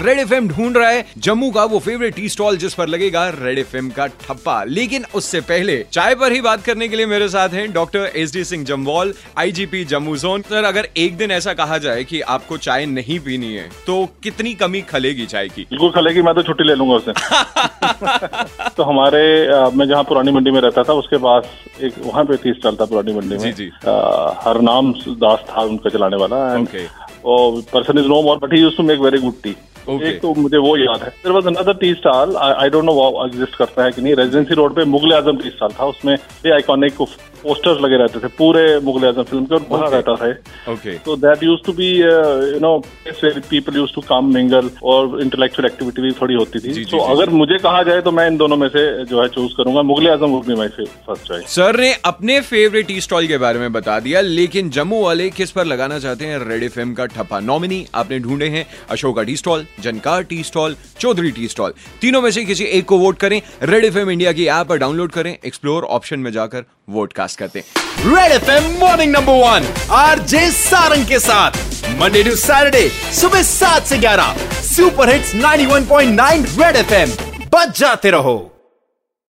Red F ढूंढ रहा है। जम्मू का वो फेवरेट टी स्टॉल जिस पर लगेगा रेड एफएम का ठप्पा। लेकिन उससे पहले चाय पर ही बात करने के लिए मेरे साथ हैं doctor S D Singh Jamwal IGP Jammu zone sir अगर एक दिन ऐसा कहा जाए कि आपको चाय नहीं पीनी है तो कितनी कमी खलेगी चाय की? बिल्कुल खलेगी मैं तो छुट्टी ले लूँगा उससे तो हमारे मैं जहाँ पुरानी मंडी में रहता था उसके पास एक वहाँ पे टी स्टॉल था पुरानी मंडी में। जी, जी। हरनाम दास था उनका चलाने वाला. और person is no more but he used to make very good tea Okay. एक तो मुझे वो याद है। There was another tea stall I don't know वो एग्जिस्ट करता है कि नहीं। रेजिडेंसी रोड पे मुगल आज़म टी स्टॉल था। उसमें ये आइकॉनिक पोस्टर्स लगे रहते थे पूरे मुगल आज़म फ़िल्म के और भरा Okay. रहता था okay So that used to be, uh, you know, place where people used to come और intellectual activity भी थोड़ी होती थी। जी, तो जी, जी। अगर मुझे कहा जाए तो मैं इन दोनों में से जो है चूज़ करूँगा। Mughal Azam would be my first choice sir ने अपने फेवरेट टी स्टॉल के बारे में बता दिया लेकिन जम्मू वाले किस पर लगाना चाहते हैं रेड एफ़ का ठप्पा? नॉमिनी आपने ढूंढे हैं Ashoka tea stall Jankar tea stall, Chaudhary tea stall. तीनों में से किसी एक को वोट करें। रेड एफएम इंडिया की ऐप पर डाउनलोड करें, एक्सप्लोर ऑप्शन में जाकर वोट कास्ट करते red FM morning number one R J Sarang के साथ। मंडे टू सैटरडे सुबह सात से ग्यारह। सुपर हिट्स 91.9 रेड एफ़ बच जाते रहो।